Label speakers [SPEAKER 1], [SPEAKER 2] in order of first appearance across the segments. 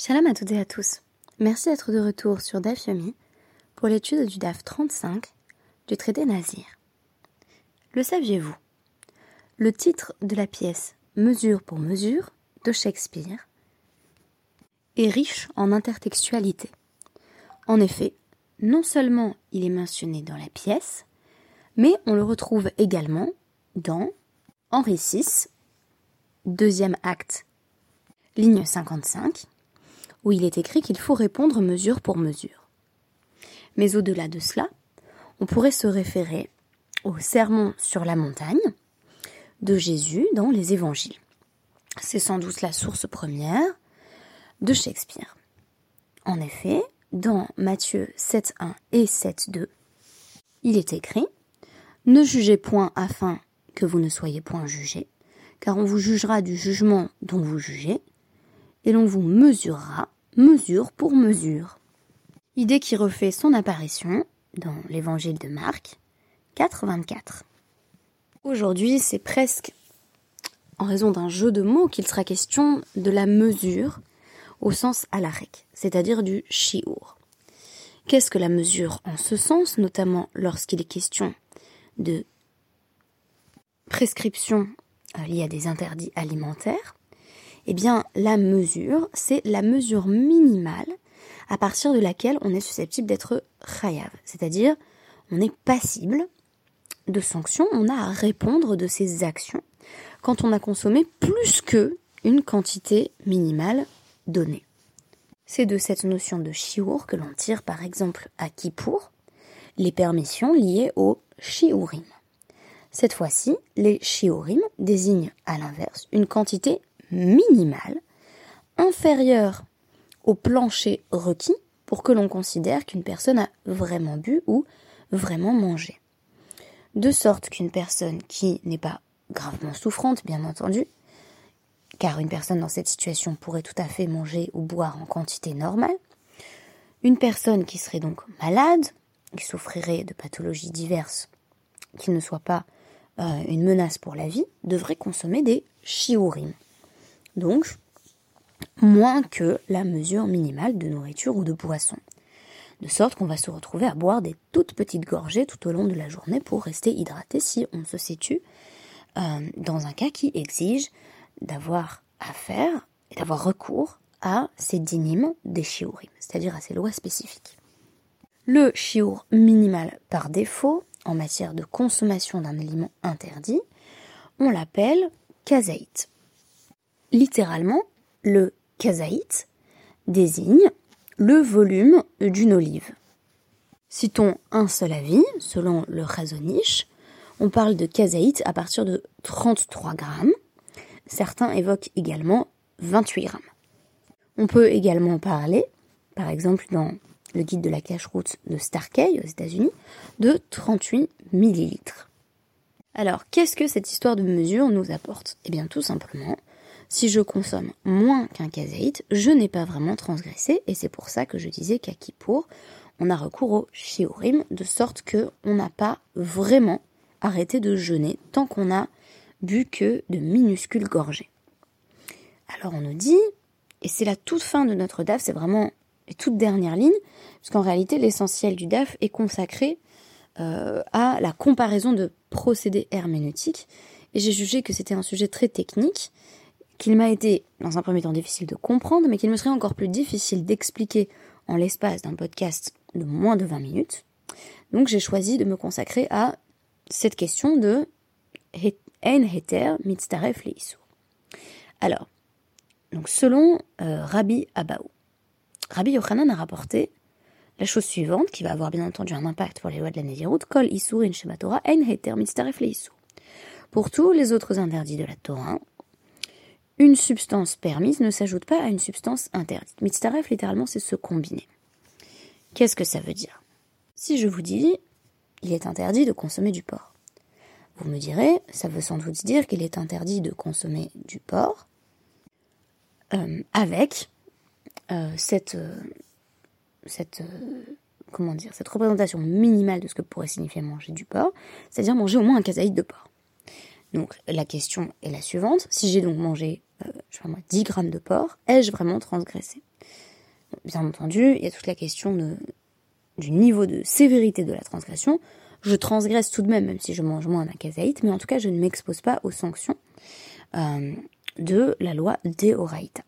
[SPEAKER 1] Shalom à toutes et à tous. Merci d'être de retour sur DAF Yomi pour l'étude du DAF 35 du traité Nazir. Le saviez-vous? Le titre de la pièce Mesure pour mesure de Shakespeare est riche en intertextualité. En effet, non seulement il est mentionné dans la pièce, mais on le retrouve également dans Henri VI, deuxième acte, ligne 55, où il est écrit qu'il faut répondre mesure pour mesure. Mais au-delà de cela, on pourrait se référer au sermon sur la montagne de Jésus dans les évangiles. C'est sans doute la source première de Shakespeare. En effet, dans Matthieu 7.1 et 7.2, il est écrit Ne jugez point afin que vous ne soyez point jugés, car on vous jugera du jugement dont vous jugez, et l'on vous mesurera mesure pour mesure. Idée qui refait son apparition dans l'évangile de Marc 4.24. Aujourd'hui, c'est presque en raison d'un jeu de mots qu'il sera question de la mesure au sens alarek, c'est-à-dire du shiur. Qu'est-ce que la mesure en ce sens, notamment lorsqu'il est question de prescription euh, liée à des interdits alimentaires? Eh bien, la mesure, c'est la mesure minimale à partir de laquelle on est susceptible d'être chayav, c'est-à-dire on est passible de sanctions, on a à répondre de ses actions quand on a consommé plus que une quantité minimale donnée. C'est de cette notion de shiur que l'on tire par exemple à Kippour les permissions liées au shiurim. Cette fois-ci, les shiurim désignent à l'inverse une quantité minimale inférieure au plancher requis pour que l'on considère qu'une personne a vraiment bu ou vraiment mangé. De sorte qu'une personne qui n'est pas gravement souffrante, bien entendu, car une personne dans cette situation pourrait tout à fait manger ou boire en quantité normale, une personne qui serait donc malade, qui souffrirait de pathologies diverses, qui ne soit pas euh, une menace pour la vie, devrait consommer des shiurim donc moins que la mesure minimale de nourriture ou de boisson. De sorte qu'on va se retrouver à boire des toutes petites gorgées tout au long de la journée pour rester hydraté si on se situe euh, dans un cas qui exige d'avoir affaire et d'avoir recours à ces dynimes des shiurim, c'est-à-dire à ces lois spécifiques. Le shiur minimal par défaut, en matière de consommation d'un aliment interdit, on l'appelle kazaït. Littéralement, le kazaït désigne le volume d'une olive. Citons un seul avis, selon le Razonich, on parle de kazaït à partir de 33 grammes. Certains évoquent également 28 grammes. On peut également parler, par exemple dans le guide de la cache-route de Starkey aux États-Unis, de 38 millilitres. Alors, qu'est-ce que cette histoire de mesure nous apporte? Eh bien, tout simplement, si je consomme moins qu'un kazaït, je n'ai pas vraiment transgressé, et c'est pour ça que je disais qu'à Kippour, on a recours au shiurim, de sorte que on n'a pas vraiment arrêté de jeûner tant qu'on n'a bu que de minuscules gorgées. Alors on nous dit, et c'est la toute fin de notre DAF, c'est vraiment la toute dernière ligne, parce qu'en réalité l'essentiel du DAF est consacré euh, à la comparaison de procédés herméneutiques, et j'ai jugé que c'était un sujet très technique, qu'il m'a été, dans un premier temps, difficile de comprendre, mais qu'il me serait encore plus difficile d'expliquer en l'espace d'un podcast de moins de 20 minutes. Donc j'ai choisi de me consacrer à cette question de En Heter Mitztaref. Alors, donc selon euh, Rabbi Abaou, Rabbi Yochanan a rapporté la chose suivante, qui va avoir bien entendu un impact pour les lois de la Nézirut, Kol Isurin Shematora En Heter Mitztaref. Pour tous les autres interdits de la Torah, une substance permise ne s'ajoute pas à une substance interdite. Mitzaref, littéralement, c'est se combiner. Qu'est-ce que ça veut dire? Si je vous dis, il est interdit de consommer du porc. Vous me direz, ça veut sans doute dire qu'il est interdit de consommer du porc euh, avec euh, cette, euh, cette, représentation minimale de ce que pourrait signifier manger du porc, c'est-à-dire manger au moins un kazaïd de porc. Donc la question est la suivante, si j'ai donc mangé, euh, je sais pas moi, 10 grammes de porc, ai-je vraiment transgressé? Bien entendu, il y a toute la question du niveau de sévérité de la transgression. Je transgresse tout de même, même si je mange moins d'un kazaït, mais en tout cas, je ne m'expose pas aux sanctions euh, de la loi Deoraita.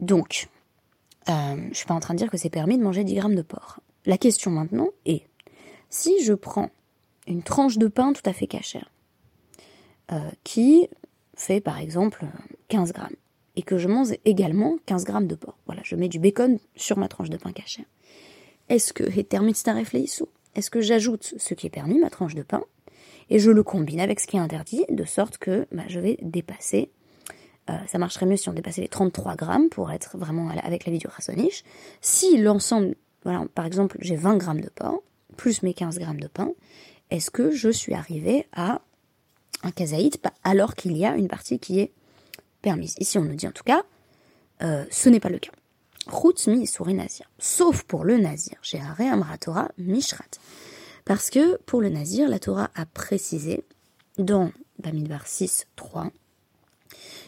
[SPEAKER 1] Donc, euh, je suis pas en train de dire que c'est permis de manger 10 grammes de porc. La question maintenant est, si je prends une tranche de pain tout à fait cachère, euh, qui fait par exemple 15 grammes, et que je mange également 15 grammes de porc. Voilà, je mets du bacon sur ma tranche de pain cachère. Est-ce que Est-ce que j'ajoute ce qui est permis, ma tranche de pain, et je le combine avec ce qui est interdit, de sorte que bah, je vais dépasser. Euh, ça marcherait mieux si on dépassait les 33 grammes pour être vraiment avec la vie du rassonniche. Si l'ensemble, voilà, par exemple, j'ai 20 grammes de porc, plus mes 15 grammes de pain, est-ce que je suis arrivé à un kazaït alors qu'il y a une partie qui est permise Ici, on nous dit en tout cas, euh, ce n'est pas le cas. mi souri nazir. Sauf pour le nazir. J'ai un Torah mishrat. Parce que pour le nazir, la Torah a précisé dans Bamidbar 6, 3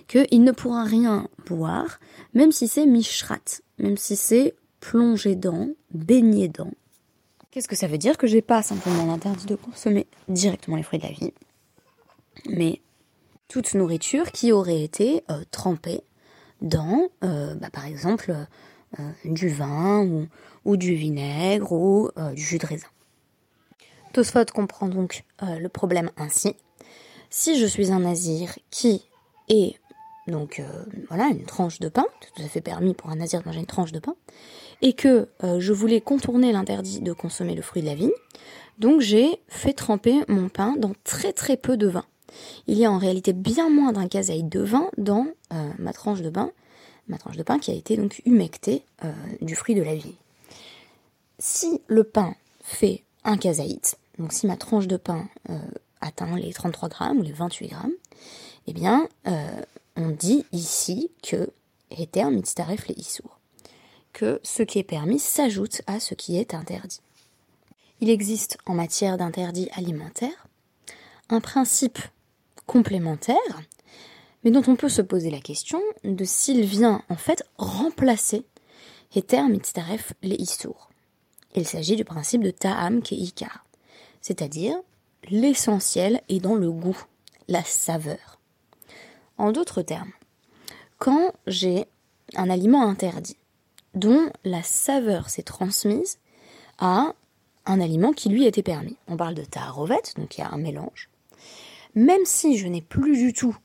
[SPEAKER 1] qu'il ne pourra rien boire, même si c'est mishrat, même si c'est plongé dans, baigné dans. Qu'est-ce que ça veut dire Que j'ai pas simplement l'interdit de consommer directement les fruits de la vie, mais toute nourriture qui aurait été euh, trempée dans, euh, bah, par exemple, euh, du vin ou, du vinaigre ou du jus de raisin. Tosfot comprend donc le problème ainsi. Si je suis un nazir qui est donc voilà une tranche de pain, tout à fait permis pour un nazir de manger une tranche de pain, et que je voulais contourner l'interdit de consommer le fruit de la vigne, donc j'ai fait tremper mon pain dans très très peu de vin il y a en réalité bien moins d'un kazaï de vin dans euh, ma tranche de pain, ma tranche de pain qui a été donc humectée euh, du fruit de la vie. Si le pain fait un kazaït, donc si ma tranche de pain euh, atteint les 33 grammes ou les 28 grammes, eh bien, on dit ici que Heter issour, que ce qui est permis s'ajoute à ce qui est interdit. Il existe en matière d'interdit alimentaire un principe complémentaire, mais dont on peut se poser la question de s'il vient en fait remplacer Heter mitzaref les Issour. Il s'agit du principe de Ta'am Keikar, c'est-à-dire l'essentiel est dans le goût, la saveur. En d'autres termes, quand j'ai un aliment interdit, dont la saveur s'est transmise à un aliment qui lui était permis. On parle de ta'arovet, donc il y a un mélange même si je n'ai plus du tout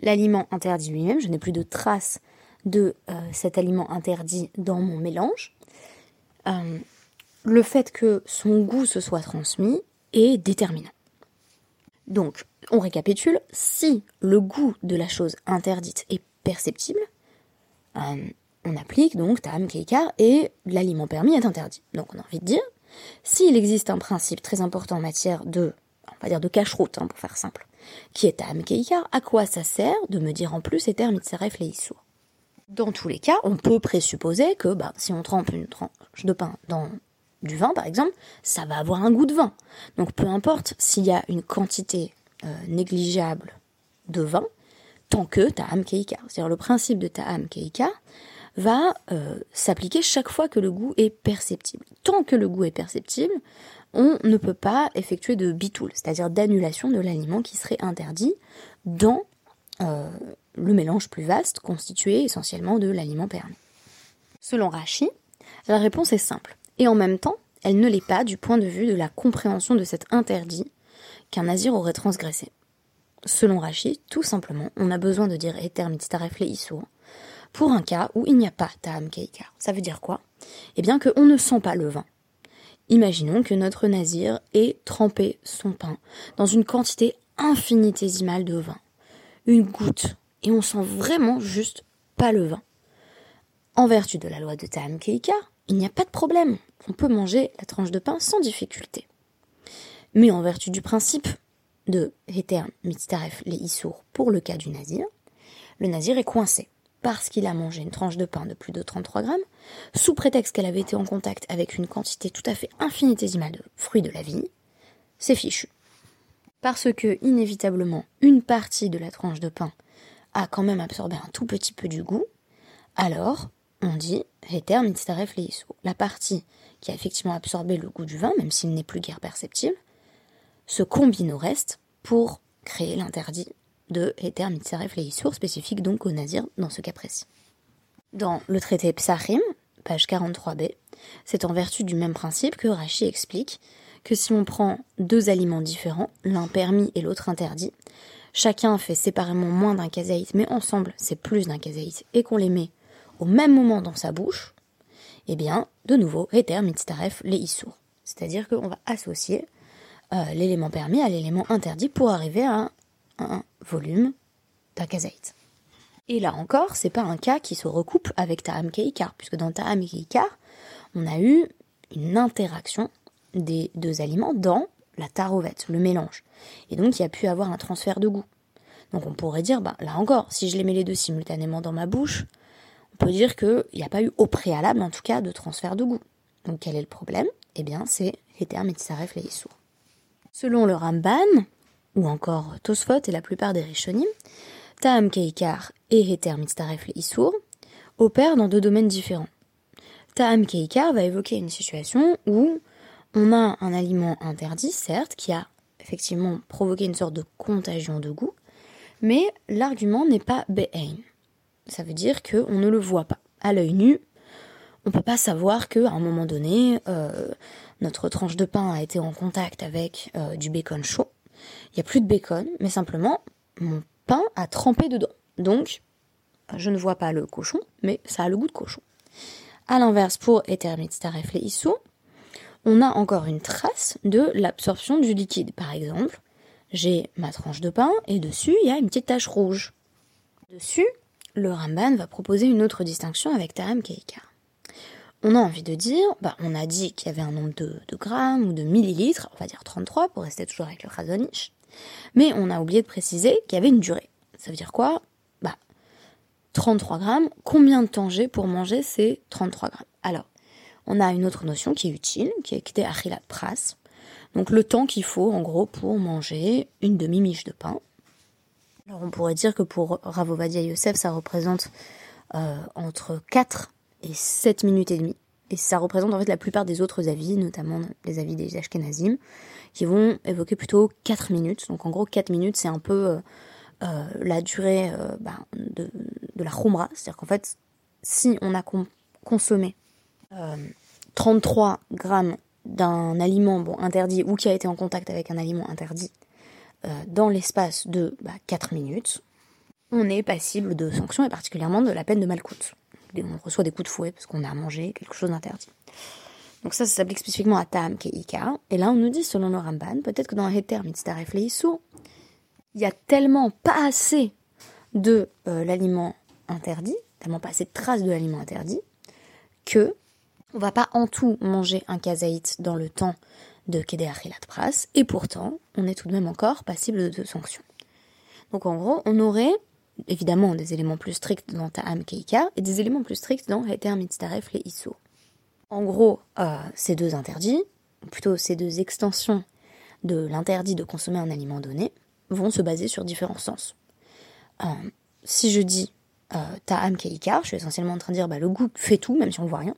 [SPEAKER 1] l'aliment interdit lui-même, je n'ai plus de traces de euh, cet aliment interdit dans mon mélange, euh, le fait que son goût se soit transmis est déterminant. Donc, on récapitule, si le goût de la chose interdite est perceptible, euh, on applique donc Tam Keikar et l'aliment permis est interdit. Donc on a envie de dire, s'il existe un principe très important en matière de on va dire de cache-route, hein, pour faire simple, qui est à Keikar, à quoi ça sert de me dire en plus Eter Mitzaref Leisur Dans tous les cas, on peut présupposer que bah, si on trempe une tranche de pain dans du vin, par exemple, ça va avoir un goût de vin. Donc peu importe s'il y a une quantité euh, négligeable de vin, tant que Ta'am Keikar. C'est-à-dire le principe de Ta'am Keikar va euh, s'appliquer chaque fois que le goût est perceptible. Tant que le goût est perceptible, on ne peut pas effectuer de bitoul, c'est-à-dire d'annulation de l'aliment qui serait interdit dans euh, le mélange plus vaste constitué essentiellement de l'aliment permis. Selon Rachi, la réponse est simple, et en même temps, elle ne l'est pas du point de vue de la compréhension de cet interdit qu'un nazir aurait transgressé. Selon Rachi, tout simplement, on a besoin de dire Eter mitzaref le pour un cas où il n'y a pas ta'am keikar. Ça veut dire quoi? Eh bien qu'on ne sent pas le vin, Imaginons que notre nazir ait trempé son pain dans une quantité infinitésimale de vin. Une goutte. Et on sent vraiment juste pas le vin. En vertu de la loi de Ta'am Keika, il n'y a pas de problème. On peut manger la tranche de pain sans difficulté. Mais en vertu du principe de Heter Mitzaref les Issour pour le cas du nazir, le nazir est coincé parce qu'il a mangé une tranche de pain de plus de 33 grammes, sous prétexte qu'elle avait été en contact avec une quantité tout à fait infinitésimale de fruits de la vigne, c'est fichu. Parce que, inévitablement, une partie de la tranche de pain a quand même absorbé un tout petit peu du goût, alors on dit Heter mitzaref La partie qui a effectivement absorbé le goût du vin, même s'il n'est plus guère perceptible, se combine au reste pour créer l'interdit de Heter mitzaref spécifique donc au nazir dans ce cas précis. Dans le traité Psachim, page 43b, c'est en vertu du même principe que Rachi explique que si on prend deux aliments différents, l'un permis et l'autre interdit, chacun fait séparément moins d'un kazaït, mais ensemble c'est plus d'un kazaït, et qu'on les met au même moment dans sa bouche, eh bien, de nouveau, Heter mitzaref les issour. C'est-à-dire qu'on va associer euh, l'élément permis à l'élément interdit pour arriver à un, volume d'un. Et là encore, c'est pas un cas qui se recoupe avec Ta'am Keikar, puisque dans Ta'am Keikar, on a eu une interaction des deux aliments dans la tarovette, le mélange. Et donc il y a pu avoir un transfert de goût. Donc on pourrait dire, bah, là encore, si je les mets les deux simultanément dans ma bouche, on peut dire qu'il n'y a pas eu au préalable, en tout cas, de transfert de goût. Donc quel est le problème? Eh bien, c'est Heter Metzaref les Selon le Ramban, ou encore Tosfot et la plupart des Rishonim, Ta'am Keikar et Heter Mitzaref les opèrent dans deux domaines différents. Ta'am Keikar va évoquer une situation où on a un aliment interdit, certes, qui a effectivement provoqué une sorte de contagion de goût, mais l'argument n'est pas Be'ain. Ça veut dire qu'on ne le voit pas. À l'œil nu, on ne peut pas savoir qu'à un moment donné, euh, notre tranche de pain a été en contact avec euh, du bacon chaud. Il n'y a plus de bacon, mais simplement, mon pain a trempé dedans. Donc, je ne vois pas le cochon, mais ça a le goût de cochon. À l'inverse, pour Etermitztaref les Issou, on a encore une trace de l'absorption du liquide. Par exemple, j'ai ma tranche de pain et dessus, il y a une petite tache rouge. Dessus, le Ramban va proposer une autre distinction avec Taram Keika. On a envie de dire, bah, on a dit qu'il y avait un nombre de, grammes ou de millilitres, on va dire 33 pour rester toujours avec le Khazonich, mais on a oublié de préciser qu'il y avait une durée. Ça veut dire quoi? Bah, 33 grammes, combien de temps j'ai pour manger ces 33 grammes? Alors, on a une autre notion qui est utile, qui est Achilat Pras, donc le temps qu'il faut en gros pour manger une demi-miche de pain. Alors on pourrait dire que pour Ravovadia Yosef, ça représente euh, entre 4 et 7 minutes et demie. Et ça représente en fait la plupart des autres avis, notamment les avis des Ashkenazim, qui vont évoquer plutôt 4 minutes. Donc en gros 4 minutes c'est un peu euh, euh, la durée bah, de, la khumra. C'est-à-dire qu'en fait si on a consommé 33 grammes d'un aliment bon, interdit ou qui a été en contact avec un aliment interdit euh, dans l'espace de 4 bah, minutes, on est passible de sanctions et particulièrement de la peine de malcoute. On reçoit des coups de fouet parce qu'on a mangé quelque chose d'interdit. Donc ça, ça s'applique spécifiquement à Tam Keika. Et là, on nous dit, selon le Ramban, peut-être que dans Heter Mitzdaref il y a tellement pas assez de euh, l'aliment interdit, tellement pas assez de traces de l'aliment interdit, que on va pas en tout manger un kazaït dans le temps de Kedeachilat Pras, et pourtant, on est tout de même encore passible de sanctions. Donc en gros, on aurait évidemment des éléments plus stricts dans Ta'am Keika et des éléments plus stricts dans Heter Mitztaref les Iso. En gros, euh, ces deux interdits, ou plutôt ces deux extensions de l'interdit de consommer un aliment donné, vont se baser sur différents sens. Euh, si je dis euh, ta'am keikar, je suis essentiellement en train de dire bah, le goût fait tout, même si on voit rien.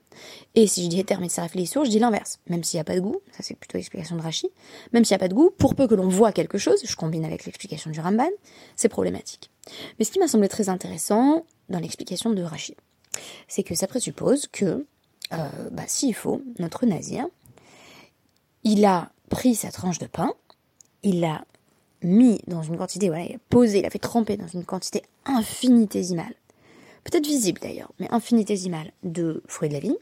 [SPEAKER 1] Et si je dis éther mais je dis l'inverse. Même s'il n'y a pas de goût, ça c'est plutôt l'explication de Rashi, même s'il n'y a pas de goût, pour peu que l'on voit quelque chose, je combine avec l'explication du Ramban, c'est problématique. Mais ce qui m'a semblé très intéressant dans l'explication de Rashi, c'est que ça présuppose que, euh, bah, s'il faut, notre nazir, il a pris sa tranche de pain, il l'a mis dans une quantité, voilà, il a posé, il a fait tremper dans une quantité infinitésimale, peut-être visible d'ailleurs, mais infinitésimale de fruits de la vie,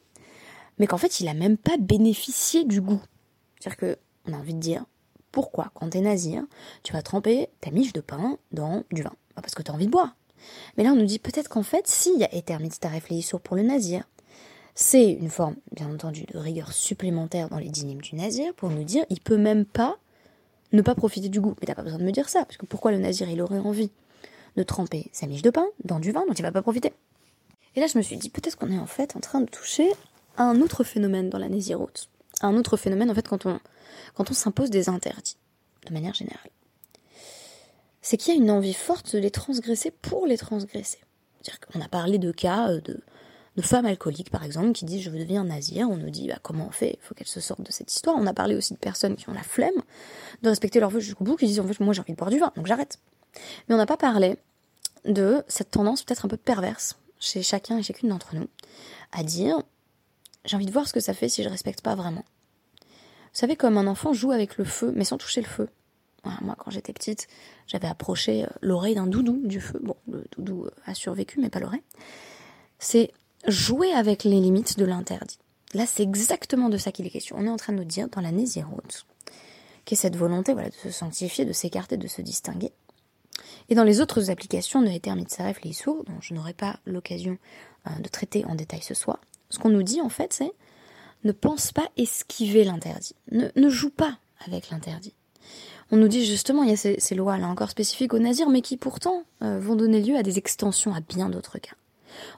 [SPEAKER 1] mais qu'en fait il a même pas bénéficié du goût. C'est-à-dire que on a envie de dire, pourquoi quand t'es nazir, tu vas tremper ta miche de pain dans du vin? Bah, Parce que t'as envie de boire. Mais là on nous dit peut-être qu'en fait, s'il y a éternité ta réflexion pour le nazir, c'est une forme, bien entendu, de rigueur supplémentaire dans les dynimes du nazir pour nous dire, il peut même pas ne pas profiter du goût. Mais t'as pas besoin de me dire ça, parce que pourquoi le nazir il aurait envie de tremper sa miche de pain dans du vin dont il va pas profiter? Et là je me suis dit peut-être qu'on est en fait en train de toucher à un autre phénomène dans la naziroute. Un autre phénomène en fait quand on, quand on s'impose des interdits, de manière générale. C'est qu'il y a une envie forte de les transgresser pour les transgresser. C'est-à-dire qu'on a parlé de cas euh, de, de femmes alcooliques, par exemple, qui disent je veux devenir nazir. On nous dit bah, comment on fait? Il faut qu'elles se sortent de cette histoire. On a parlé aussi de personnes qui ont la flemme de respecter leur vœu jusqu'au bout, qui disent en fait moi j'ai envie de boire du vin, donc j'arrête. Mais on n'a pas parlé de cette tendance peut-être un peu perverse chez chacun et chacune d'entre nous à dire j'ai envie de voir ce que ça fait si je respecte pas vraiment. Vous savez, comme un enfant joue avec le feu, mais sans toucher le feu. moi, quand j'étais petite, j'avais approché euh, l'oreille d'un doudou du feu. Bon, le doudou euh, a survécu, mais pas l'oreille. C'est jouer avec les limites de l'interdit. Là, c'est exactement de ça qu'il est question. On est en train de nous dire dans la Nésiroute, qui est cette volonté voilà, de se sanctifier, de s'écarter, de se distinguer. Et dans les autres applications de Eter Mitzaref Leisur, dont je n'aurai pas l'occasion euh, de traiter en détail ce soir, ce qu'on nous dit en fait, c'est ne pense pas esquiver l'interdit. Ne, joue pas avec l'interdit. On nous dit justement, il y a ces, lois là encore spécifiques aux nazirs, mais qui pourtant euh, vont donner lieu à des extensions à bien d'autres cas.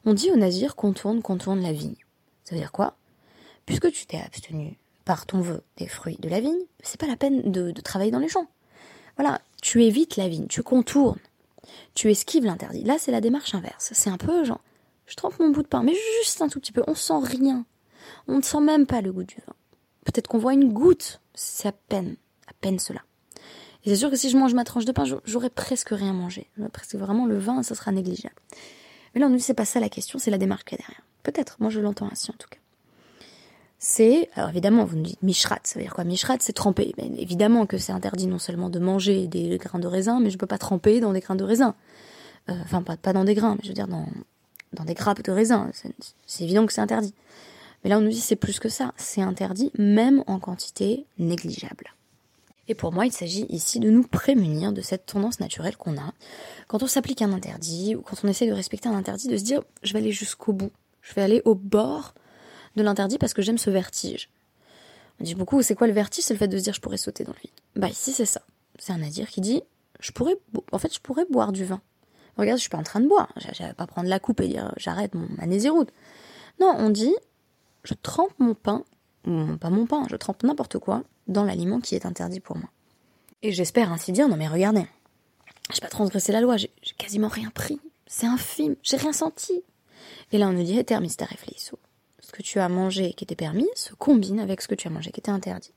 [SPEAKER 1] On dit aux nazirs contourne, contourne la vigne. Ça veut dire quoi? Puisque tu t'es abstenu par ton vœu des fruits de la vigne, c'est pas la peine de, de travailler dans les champs. Voilà, tu évites la vigne, tu contournes, tu esquives l'interdit. Là, c'est la démarche inverse. C'est un peu genre, je trempe mon bout de pain, mais juste un tout petit peu, on sent rien. On ne sent même pas le goût du vin. Peut-être qu'on voit une goutte, c'est à peine, à peine cela. Et c'est sûr que si je mange ma tranche de pain, j'aurais presque rien mangé. Presque vraiment le vin, ça sera négligeable. Mais là, on nous dit c'est pas ça la question, c'est la démarche qu'il y derrière. Peut-être, moi je l'entends ainsi en tout cas. C'est, alors évidemment, vous nous dites mishrat, ça veut dire quoi Mishrat, c'est tremper. évidemment que c'est interdit non seulement de manger des grains de raisin, mais je peux pas tremper dans des grains de raisin. Euh, enfin, pas, pas dans des grains, mais je veux dire dans, dans des grappes de raisin. C'est évident que c'est interdit. Mais là, on nous dit c'est plus que ça. C'est interdit même en quantité négligeable. Et pour moi, il s'agit ici de nous prémunir de cette tendance naturelle qu'on a quand on s'applique un interdit ou quand on essaie de respecter un interdit, de se dire je vais aller jusqu'au bout, je vais aller au bord de l'interdit parce que j'aime ce vertige. On dit beaucoup c'est quoi le vertige? C'est le fait de se dire je pourrais sauter dans le vide. Bah ici c'est ça. C'est un nadir qui dit je pourrais en fait je pourrais boire du vin. Regarde, je suis pas en train de boire. Je vais pas prendre la coupe et dire j'arrête mon ma Non, on dit je trempe mon pain, pas mon pain, je trempe n'importe quoi dans l'aliment qui est interdit pour moi. Et j'espère ainsi dire, non mais regardez, j'ai pas transgressé la loi, j'ai quasiment rien pris, c'est infime, j'ai rien senti. Et là on nous dit, termis ta réflexion. Ce que tu as mangé qui était permis se combine avec ce que tu as mangé qui était interdit.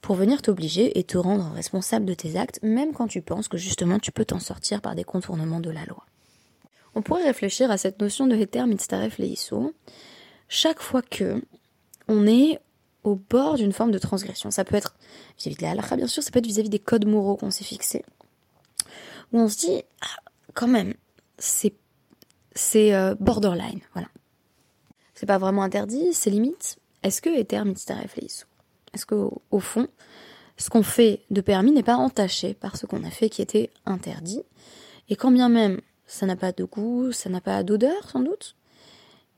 [SPEAKER 1] Pour venir t'obliger et te rendre responsable de tes actes, même quand tu penses que justement tu peux t'en sortir par des contournements de la loi. On pourrait réfléchir à cette notion de heter mitzaref chaque fois que on est au bord d'une forme de transgression. Ça peut être vis-à-vis de la bien sûr, ça peut être vis-à-vis des codes moraux qu'on s'est fixés. Où on se dit, ah, quand même, c'est, euh, borderline, voilà. C'est pas vraiment interdit, c'est limite. Est-ce que Ether Est-ce qu'au au fond, ce qu'on fait de permis n'est pas entaché par ce qu'on a fait qui était interdit? Et quand bien même ça n'a pas de goût, ça n'a pas d'odeur sans doute,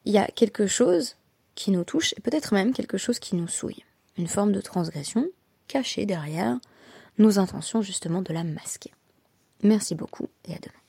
[SPEAKER 1] il y a quelque chose qui nous touche et peut-être même quelque chose qui nous souille. Une forme de transgression cachée derrière nos intentions justement de la masquer. Merci beaucoup et à demain.